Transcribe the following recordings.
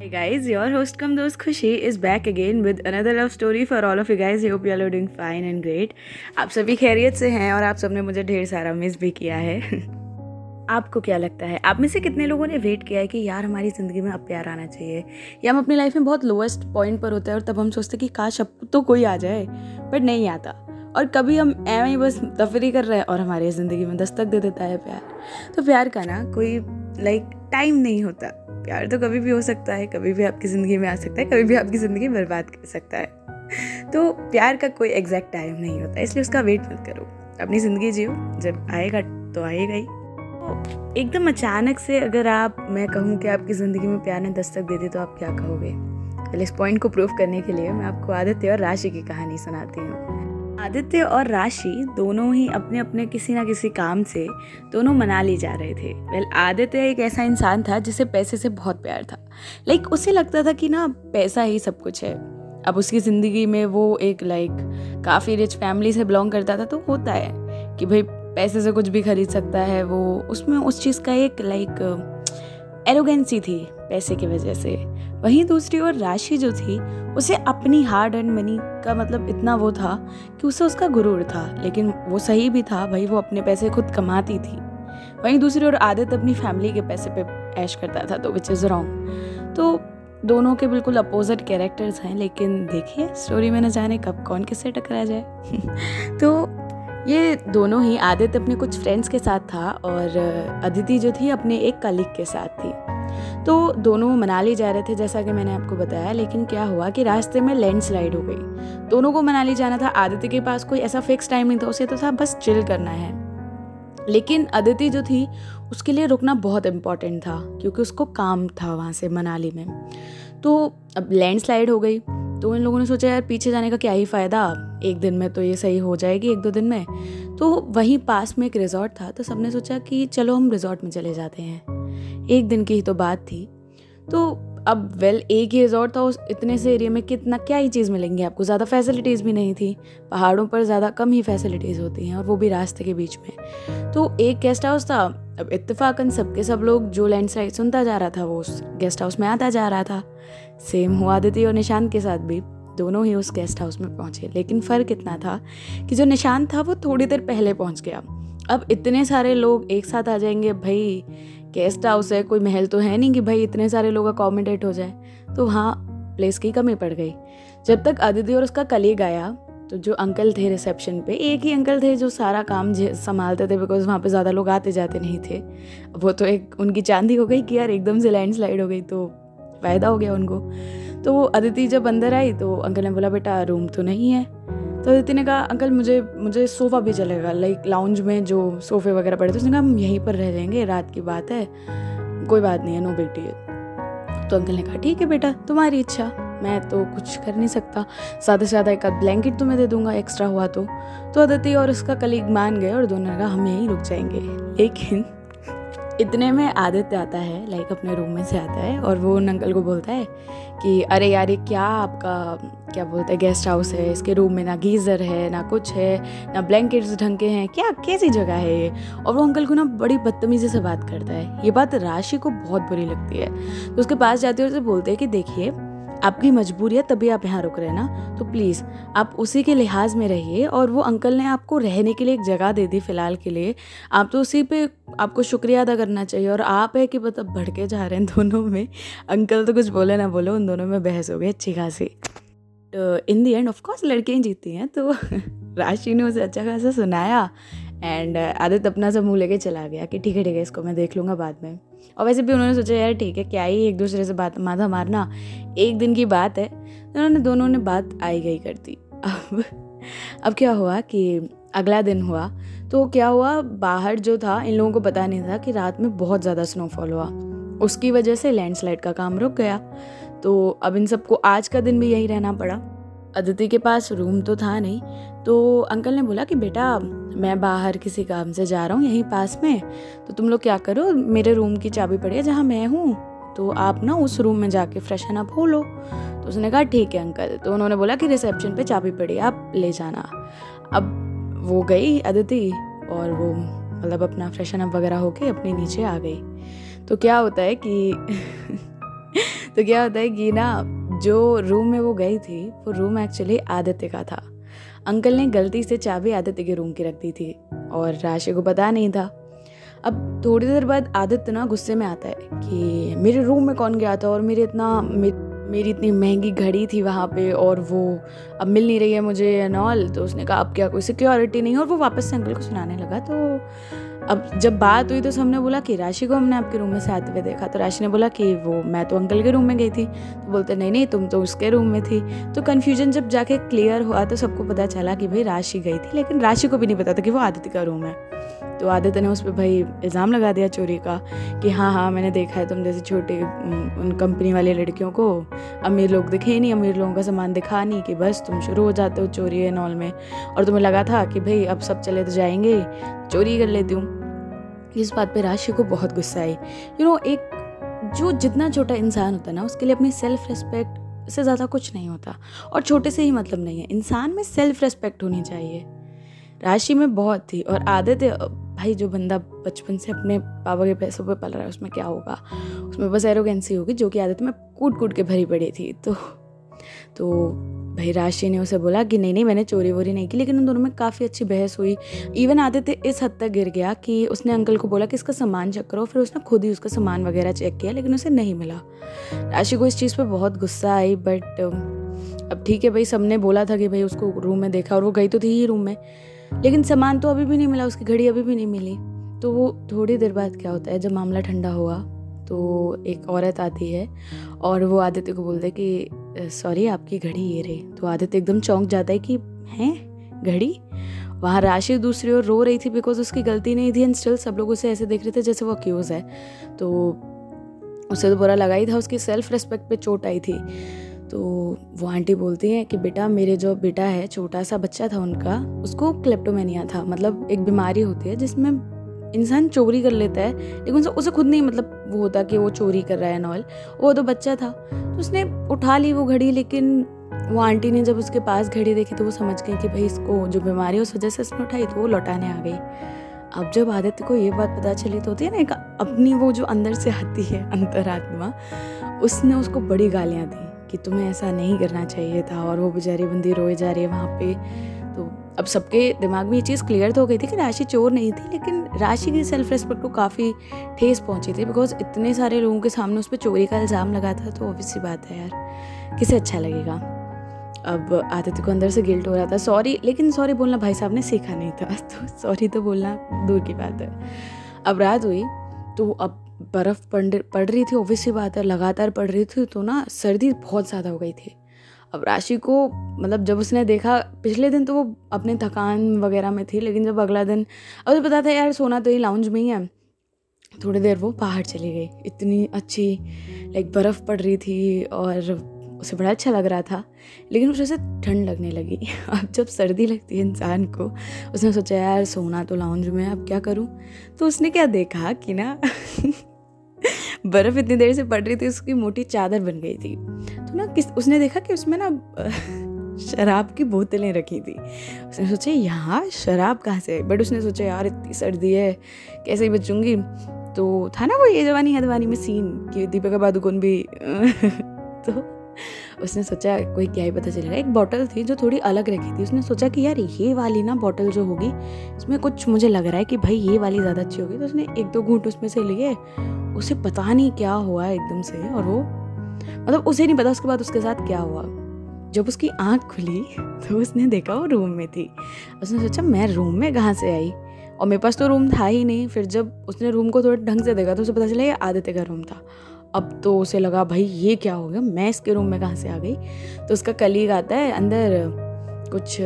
Hey guys, your host come dost Khushi is back again with another love story for all of you guys. I hope you all are doing fine and great. आप सभी खैरियत से हैं और आप सबने मुझे ढेर सारा मिस भी किया है। आपको क्या लगता है? आप में से कितने लोगों ने वेट किया है कि यार हमारी ज़िंदगी में अब प्यार आना चाहिए? या हम अपनी लाइफ में बहुत लोएस्ट पॉइंट पर होते हैं और तब हम सोचते हैं कि काश अब तो कोई आ जाए बट नहीं आता। और कभी हम एवं ही बस तफरी कर रहे हैं और हमारी ज़िंदगी में दस्तक दे देता है प्यार। तो प्यार का ना कोई लाइक टाइम नहीं होता। प्यार तो कभी भी हो सकता है, कभी भी आपकी ज़िंदगी में आ सकता है, कभी भी आपकी ज़िंदगी बर्बाद कर सकता है। तो प्यार का कोई एग्जैक्ट टाइम नहीं होता, इसलिए उसका वेट मत करो। अपनी ज़िंदगी जियो, जब आएगा तो आएगा ही। तो एकदम अचानक से अगर आप, मैं कहूँ कि आपकी ज़िंदगी में प्यार ने दस्तक दे दी तो आप क्या कहोगे? पहले इस पॉइंट को प्रूव करने के लिए मैं आपको आदित्य और राशि की कहानी सुनाती हूँ। आदित्य और राशि दोनों ही अपने अपने किसी ना किसी काम से दोनों मनाली जा रहे थे। वेल well, आदित्य एक ऐसा इंसान था जिसे पैसे से बहुत प्यार था। लाइक like, उसे लगता था कि ना पैसा ही सब कुछ है। अब उसकी ज़िंदगी में वो एक लाइक like, काफ़ी रिच फैमिली से बिलोंग करता था तो होता है कि भाई पैसे से कुछ भी खरीद सकता है वो। उसमें उस चीज़ का एक लाइक एरोगेंसी थी पैसे की वजह से। वहीं दूसरी ओर राशि जो थी उसे अपनी हार्ड एंड मनी का मतलब इतना वो था कि उसे उसका गुरूर था, लेकिन वो सही भी था भाई वो अपने पैसे खुद कमाती थी। वहीं दूसरी ओर आदत अपनी फैमिली के पैसे पे ऐश करता था तो विच इज़ रॉन्ग तो दोनों के बिल्कुल अपोजिट कैरेक्टर्स हैं, लेकिन देखिए स्टोरी में न जाने कब कौन किससे टकरा जाए। तो ये दोनों ही, आदित्य अपने कुछ फ्रेंड्स के साथ था, और, अदिति जो थी अपने एक कलीग के साथ थी। तो दोनों मनाली जा रहे थे जैसा कि मैंने आपको बताया, लेकिन क्या हुआ कि रास्ते में लैंडस्लाइड हो गई। दोनों को मनाली जाना था। आदित्य के पास कोई ऐसा फिक्स टाइम नहीं था, उसे तो था बस चिल करना है। लेकिन अदिति जो थी, उसके लिए रुकना बहुत इंपॉर्टेंट था, क्योंकि उसको काम था वहाँ से मनाली में। तो अब लैंडस्लाइड हो गई। तो इन लोगों ने सोचा, यार, पीछे जाने का क्या ही फ़ायदा? एक दिन में तो ये सही हो जाएगी, एक दो दिन में। तो वहीं पास में एक रिजॉर्ट था तो सबने सोचा कि चलो हम रिजॉर्ट में चले जाते हैं। एक दिन की ही तो बात थी। तो अब वेल एक ही रिजॉर्ट था, उस इतने से एरिया में कितना, क्या ही चीज़ मिलेंगी आपको? ज़्यादा फैसिलिटीज़ भी नहीं थी। पहाड़ों पर ज़्यादा कम ही फैसिलिटीज़ होती हैं, और वो भी रास्ते के बीच में। तो एक गेस्ट हाउस था। अब इत्तेफाकन सबके सब लोग जो लैंड सुनता जा रहा था, वो उस गेस्ट हाउस में आता जा रहा था। सेम हुआ आदिति और निशांत के साथ भी। दोनों ही उस गेस्ट हाउस में पहुँचे। लेकिन फ़र्क इतना था कि जो निशांत था, वो थोड़ी देर पहले पहुँच गया। अब इतने सारे लोग एक साथ आ जाएँगे, भाई गेस्ट हाउस है, कोई महल तो है नहीं कि भाई इतने सारे लोग अकोमोडेट हो जाए। तो वहाँ प्लेस की कमी पड़ गई। जब तक अदिति और उसका कलीग आया तो जो अंकल थे रिसेप्शन पे, एक ही अंकल थे जो सारा काम संभालते थे बिकॉज़ वहाँ पे ज़्यादा लोग आते जाते नहीं थे। वो तो एक, उनकी चांदी हो गई कि यार एकदम से लैंड स्लाइड हो गई तो फ़ायदा हो गया उनको। तो वो अदिति जब अंदर आई तो अंकल ने बोला, बेटा रूम तो नहीं है। तो अदिति ने कहा, अंकल, मुझे मुझे सोफ़ा भी चलेगा लाइक लाउंज में जो सोफ़े वगैरह पड़े थे, उसने कहा, हम यहीं पर रह जाएँगे, रात की बात है, कोई बात नहीं है, नो बेटी है तो अंकल ने कहा, ठीक है बेटा, तुम्हारी इच्छा, मैं तो कुछ कर नहीं सकता ज़्यादा से ज़्यादा एक आध ब्लैंकेट तुम्हें दे दूँगा एक्स्ट्रा हुआ तो। तो अदिति और उसका कलीग मान गए और दोनों ने कहा, हम यहीं रुक जाएँगे लेकिन इतने में आदित्य आता है लाइक अपने रूम में से आता है और वो उन अंकल को बोलता है कि, अरे यार, ये क्या आपका, क्या बोलते हैं गेस्ट हाउस है? इसके रूम में ना गीज़र है, ना कुछ है, ना ब्लैंकेट्स ढंग के हैं। क्या, कैसी जगह है ये? और वो अंकल को ना बड़ी बदतमीज़ी से बात करता है। ये बात राशि को बहुत बुरी लगती है। तो उसके पास जाते हुए उसे बोलते हैं कि, देखिए आपकी मजबूरी है तभी आप यहाँ रुक रहे हैं ना? तो प्लीज़ आप उसी के लिहाज में रहिए और वो अंकल ने आपको रहने के लिए एक जगह दे दी फ़िलहाल के लिए। आप तो उसी पे आपको शुक्रिया अदा करना चाहिए और आप है कि मतलब भड़के जा रहे हैं दोनों में। अंकल तो कुछ बोले ना बोलो उन दोनों में बहस हो गई, अच्छी खासी। तो इन दी एंड ऑफकोर्स लड़कियाँ जीती हैं तो राशि ने उसे अच्छा खासा सुनाया। एंड आदित्य अपना सब मुँह लेके चला गया कि ठीक है ठीक है, इसको मैं देख लूँगा बाद में। और वैसे भी उन्होंने सोचा, यार, ठीक है, क्या ही एक दूसरे से बात, माथा मारना एक दिन की बात है। तो उन्होंने, दोनों ने बात आई गई कर दी। अब अब क्या हुआ कि अगला दिन हुआ तो क्या हुआ, बाहर जो था, इन लोगों को पता नहीं था कि रात में बहुत ज़्यादा स्नोफॉल हुआ। उसकी वजह से लैंडस्लाइड का काम रुक गया। तो अब इन सबको आज का दिन भी यही रहना पड़ा। अदिति के पास रूम तो था नहीं तो अंकल ने बोला कि बेटा, मैं बाहर किसी काम से जा रहा हूँ, यहीं पास में। तो तुम लोग क्या करो, मेरे रूम की चाबी पड़ी है जहाँ मैं हूँ। तो आप ना उस रूम में जाके फ्रेशन अप हो लो। तो उसने कहा, ठीक है अंकल। तो उन्होंने बोला कि, रिसेप्शन पे चाबी पड़ी आप ले जाना। अब वो गई अदिति और वो मतलब अपना फ्रेशन अप वगैरह होके अपने नीचे आ गई। तो क्या होता है कि तो क्या होता है कि ना, जो रूम में वो गई थी, वो रूम एक्चुअली आदित्य का था। अंकल ने गलती से चाबी आदित्य के रूम की रख दी थी और राशि को पता नहीं था। अब थोड़ी देर बाद आदित्य ना गुस्से में आता है कि मेरे रूम में कौन गया था और मेरे इतना मेरी इतनी महँगी घड़ी थी वहाँ पे और वो अब मिल नहीं रही है मुझे एंड तो उसने कहा, अब क्या, कोई सिक्योरिटी नहीं? और वो वापस से अंकल को सुनाने लगा तो अब जब बात हुई तो सबने बोला कि राशि को हमने आपके रूम में से आते हुए देखा। तो राशि ने बोला कि वो, मैं तो अंकल के रूम में गई थी। तो बोलते, नहीं नहीं, तुम तो उसके रूम में थी। तो कन्फ्यूज़न जब जाके क्लियर हुआ तो सबको पता चला कि भाई राशि गई थी, लेकिन राशि को भी नहीं पता था कि वो आदित्य का रूम है। तो आदित्य ने उस पर भाई इल्ज़ाम लगा दिया चोरी का कि हाँ हाँ मैंने देखा है तुम जैसे छोटे उन कंपनी वाली लड़कियों को। अमीर लोग दिखे नहीं, अमीर लोगों का सामान दिखा नहीं कि बस तुम शुरू हो जाते हो चोरी एंड ऑल में। और तुम्हें लगा था कि भाई अब सब चले तो जाएँगे, चोरी कर लेती हूँ। इस बात पे राशि को बहुत गुस्सा आई। यू नो एक जो जितना छोटा इंसान होता है ना, उसके लिए अपनी सेल्फ रिस्पेक्ट से ज़्यादा कुछ नहीं होता। और छोटे से ही मतलब नहीं है। इंसान में सेल्फ रिस्पेक्ट होनी चाहिए। राशि में बहुत थी और आदत भाई, जो बंदा बचपन से अपने पापा के पैसों पे पल रहा है, उसमें क्या होगा? उसमें बस एरोगेंसी होगी, जो कि आदत में कूट कूट के भरी पड़ी थी। तो तो भाई राशि ने उसे बोला कि नहीं नहीं, मैंने चोरी वोरी नहीं की, लेकिन उन दोनों में काफ़ी अच्छी बहस हुई। इवन आदित्य इस हद तक गिर गया कि उसने अंकल को बोला कि इसका सामान चेक करो, फिर उसने खुद ही उसका सामान वगैरह चेक किया, लेकिन उसे नहीं मिला। राशि को इस चीज़ पर बहुत गुस्सा आई बट अब ठीक है भाई, सबने बोला था कि भाई उसको रूम में देखा और वो गई तो थी ही रूम में। लेकिन सामान तो अभी भी नहीं मिला, उसकी घड़ी अभी भी नहीं मिली। तो वो थोड़ी देर बाद क्या होता है, जब मामला ठंडा हुआ तो एक औरत आती है और वो आदित्य को बोलते कि, सॉरी, आपकी घड़ी ये रही। तो आदित्य एकदम चौंक जाता है कि, हैं, घड़ी? वहाँ राशि दूसरी ओर रो रही थी बिकॉज़ उसकी गलती नहीं थी एंड स्टिल सब लोग उसे ऐसे देख रहे थे जैसे वो अक्यूज़ है। तो उसे तो बुरा लगा ही था, उसकी सेल्फ रिस्पेक्ट पे चोट आई थी। तो वो आंटी बोलती हैं कि बेटा, मेरे जो बेटा है, छोटा सा बच्चा था उनका, उसको क्लेप्टोमेनिया था। मतलब एक बीमारी होती है जिसमें इंसान चोरी कर लेता है, लेकिन उसे उसे खुद नहीं मतलब वो होता कि वो चोरी कर रहा है नॉल वो तो बच्चा था। तो उसने उठा ली वो घड़ी, लेकिन वो आंटी ने जब उसके पास घड़ी देखी तो वो समझ गई कि भाई इसको जो बीमारी उस वजह से इसने उठाई तो वो लौटाने आ गई। अब जब आदित्य को ये बात पता चली तो होती है ना, एक अपनी वो जो अंदर से आती है अंतरात्मा, उसने उसको बड़ी गालियाँ दी। कि तुम्हें ऐसा नहीं करना चाहिए था और वो बेचारी बंदी रोए जा रही है वहाँ पे। तो अब सबके दिमाग में ये चीज़ क्लियर तो हो गई थी कि राशि चोर नहीं थी, लेकिन राशि की सेल्फ रिस्पेक्ट को काफ़ी ठेस पहुँची थी बिकॉज़ इतने सारे लोगों के सामने उस पर चोरी का इल्ज़ाम लगा था तो ऑब्वियसली बात है यार, किसे अच्छा लगेगा? अब आदित्य को अंदर से गिल्ट हो रहा था। सॉरी लेकिन सॉरी बोलना भाई साहब ने सीखा नहीं था तो सॉरी तो बोलना दूर की बात है। अब रात हुई तो अब बर्फ़ पड़ पड़ रही थी ऑब्वियसली बात है, लगातार पड़ रही थी तो ना सर्दी बहुत ज़्यादा हो गई थी। अब राशि को मतलब जब उसने देखा, पिछले दिन तो वो अपने थकान वगैरह में थी, लेकिन जब अगला दिन, अब तो पता था यार, सोना तो ये लाउंज में ही है। थोड़ी देर वो बाहर चली गई, इतनी अच्छी लाइक बर्फ़ पड़ रही थी और उसे बड़ा अच्छा लग रहा था, लेकिन उसे से ठंड लगने लगी। अब जब सर्दी लगती है इंसान को, उसने सोचा, यार, सोना तो लाउंज में अब क्या करूँ? तो उसने क्या देखा कि ना, बर्फ़ इतनी देर से पड़ रही थी, उसकी मोटी चादर बन गई थी। तो ना, किस, उसने देखा कि उसमें ना, शराब की बोतलें रखी थी। उसने सोचा, यहाँ? शराब कहाँ से? बट उसने सोचा, यार, इतनी सर्दी है, कैसे बचूँगी? तो था ना वो ये जवानी है में सीन कि दीपिका पादुकोण भी तो उसने सोचा कोई क्या ही पता चलेगा। एक बॉटल थी जो थोड़ी अलग रखी थी। उसने सोचा कि यार ये वाली ना बॉटल जो होगी इसमें कुछ मुझे लग रहा है कि भाई ये वाली ज़्यादा अच्छी होगी। तो उसने एक दो घूंट उसमें से लिए। उसे पता नहीं क्या हुआ एकदम से और वो मतलब उसे नहीं पता उसके बाद उसके साथ क्या हुआ। जब उसकी आँख खुली तो उसने देखा वो रूम में थी। उसने सोचा, मैं रूम में कहाँ से आई? और मेरे पास तो रूम था ही नहीं। फिर जब उसने रूम को थोड़े ढंग से देखा तो उसे पता चला ये आदित्य का रूम था। अब तो उसे लगा, भाई, ये क्या हो गया? मैं इसके रूम में कहाँ से आ गई? तो उसका कलीग आता है अंदर, कुछ,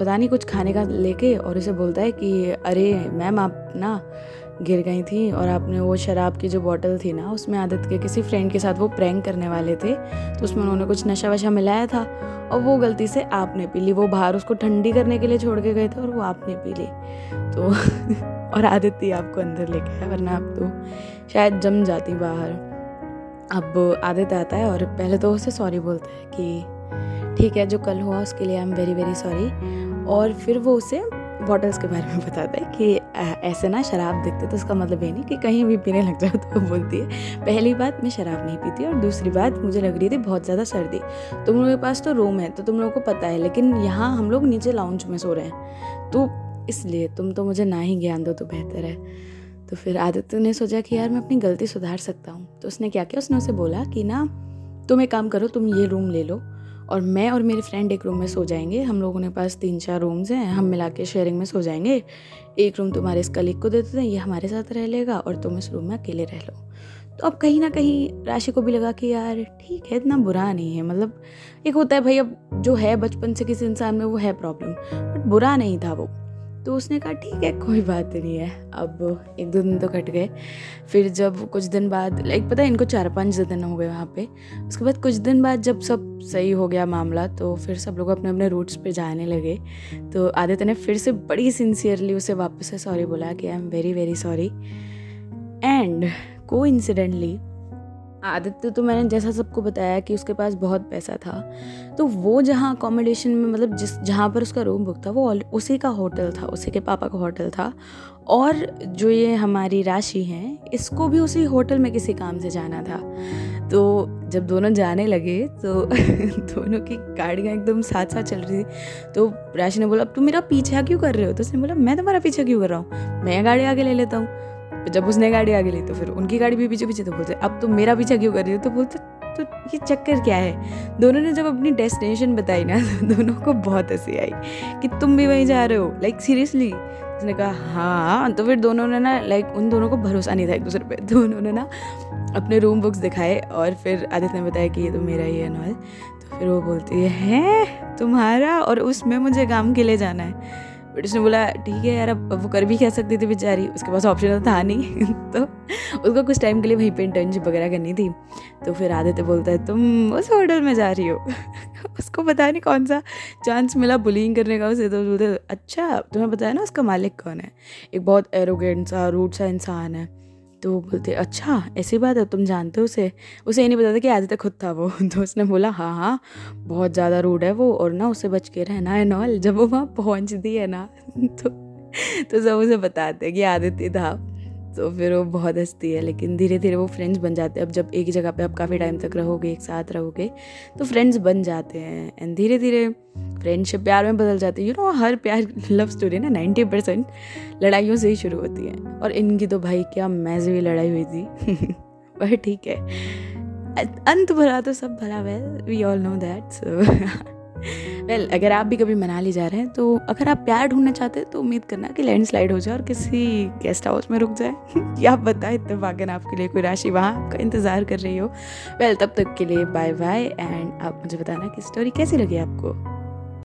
पता नहीं, कुछ खाने का लेके और उसे बोलता है कि, अरे, मैम, आप ना गिर गई थी और आपने वो शराब की जो बॉटल थी ना, उसमें आदत के किसी फ्रेंड के साथ वो प्रैंक करने वाले थे तो उसमें उन्होंने कुछ नशा वशा मिलाया था और वो गलती से आपने पी ली। वो बाहर उसको ठंडी करने के लिए छोड़ के गए थे और वो आपने पी ली। तो और आदत थी आपको अंदर लेके आया वरना आप तो शायद जम जाती बाहर। अब आदित्य आता है और पहले तो उसे सॉरी बोलता है कि ठीक है, जो कल हुआ उसके लिए I am very very sorry और फिर वो उसे बॉटल्स के बारे में बताता है कि ऐसे ना शराब देखते तो उसका मतलब ये नहीं कि कहीं भी पीने लग जाओ तो बोलती है, पहली बात मैं शराब नहीं पीती और दूसरी बात मुझे लग रही थी बहुत ज़्यादा सर्दी। तुम लोगों के पास तो रूम है तो तुम लोगों को पता है, लेकिन यहाँ हम लोग नीचे लाउंज में सो रहे हैं। तो इसलिए तुम तो मुझे ना ही ज्ञान दो तो बेहतर है। तो फिर आदित्य ने सोचा कि यार मैं अपनी गलती सुधार सकता हूँ। तो उसने क्या किया? उसने उसे बोला कि ना, तुम एक काम करो, तुम ये रूम ले लो और मैं और मेरी फ्रेंड एक रूम में सो जाएँगे। हम लोगों के पास तीन चार रूम्स हैं, हम मिला के शेयरिंग में सो जाएँगे। एक रूम तुम्हारे इस कलीग को दे देते हैं, ये हमारे साथ रह लेगा और तुम इस रूम में अकेले रह लो। तो अब कहीं ना कहीं राशि को भी लगा कि यार ठीक है, इतना बुरा नहीं है। मतलब एक होता है भाई, अब जो है बचपन से किसी इंसान में वो है प्रॉब्लम बट बुरा नहीं था वो। तो उसने कहा, ठीक है, कोई बात नहीं है। अब एक दो दिन तो कट गए। फिर जब कुछ दिन बाद लाइक पता है, इनको चार पाँच दिन हो गए वहाँ पे। उसके बाद कुछ दिन बाद जब सब सही हो गया मामला तो फिर सब लोग अपने अपने रूट्स पे जाने लगे। तो आदित्य ने फिर से बड़ी सिंसियरली उसे वापस से सॉरी बोला कि I am very very sorry and को इंसिडेंटली आदित्य तो मैंने जैसा सबको बताया कि उसके पास बहुत पैसा था। तो वो जहाँ अकोमोडेशन में मतलब जिस, जहाँ पर उसका रूम बुक था, वो उसी का होटल था, उसी के पापा का होटल था। और जो ये हमारी राशि है, इसको भी उसी होटल में किसी काम से जाना था। तो जब दोनों जाने लगे तो दोनों की गाड़ियाँ एकदम साथ साथ चल रही थी। तो राशि ने बोला, अब तुम मेरा पीछा क्यों कर रहे हो? तो उसने बोला, मैं तुम्हारा पीछा क्यों कर रहा हूँ? मैं गाड़ी आगे ले लेता हूँ। जब उसने गाड़ी आगे ली तो फिर उनकी गाड़ी भी पीछे पीछे तो बोलते, अब तुम मेरा पीछा क्यों कर रही हो? तो बोलते तो ये चक्कर क्या है? दोनों ने जब अपनी डेस्टिनेशन बताई ना तो दोनों को बहुत हँसी आई कि तुम भी वहीं जा रहे हो। लाइक सीरियसली उसने कहा हाँ। तो फिर दोनों ने ना लाइक उन दोनों को भरोसा नहीं था एक दूसरे पे। तो उन्होंने ना अपने रूम बुक्स दिखाए और फिर आदित्य ने बताया कि ये तो मेरा ही है नॉल तो फिर वो बोलती है? तुम्हारा? और उसमें मुझे काम के लिए जाना है। बट उसने बोला, ठीक है यार, अब वो कर भी कह सकती थी बेचारी? उसके पास ऑप्शन तो था नहीं. तो उसको कुछ टाइम के लिए वहीं पे इंटर्नशिप वगैरह करनी थी। तो फिर आदित्य बोलता है, तुम उस होटल में जा रही हो? उसको पता नहीं कौन सा चांस मिला बुलिंग करने का उसे तो बोलते अच्छा तुम्हें पता है ना उसका मालिक कौन है? एक बहुत एरोगेंट सा रूट सा इंसान है। तो वो बोलते अच्छा ऐसी बात है, तुम जानते हो उसे? उसे ये नहीं पता था कि आज तक खुद था वो। तो उसने बोला हाँ हाँ बहुत ज़्यादा रूड है वो और ना उसे बच के रहना है नॉल जब वो वहाँ पहुँचती है ना तो तो सब उसे बताते हैं कि आदित्य था। तो फिर वो बहुत हंसती है, लेकिन धीरे धीरे वो फ्रेंड्स बन जाते हैं। अब जब एक ही जगह पे आप काफ़ी टाइम तक रहोगे, एक साथ रहोगे तो फ्रेंड्स बन जाते हैं। एंड धीरे धीरे फ्रेंडशिप प्यार में बदल जाती है। यू नो हर प्यार लव स्टोरी ना नाइन्टी परसेंट लड़ाइयों से ही शुरू होती है। और इनकी तो भाई क्या मैजवी लड़ाई हुई थी। वह ठीक है। अंत भरा तो सब भरा। Well we all know that so well well, अगर आप भी कभी मनाली जा रहे हैं तो अगर आप प्यार ढूंढना चाहते हैं तो उम्मीद करना कि लैंडस्लाइड हो जाए और किसी गेस्ट हाउस में रुक जाए। या आप बताए इतफाकन आपके लिए कोई राशि वहाँ आपका इंतज़ार कर रही हो। वेल well, तब तक के लिए बाय बाय एंड आप मुझे बताना कि स्टोरी कैसी लगी आपको?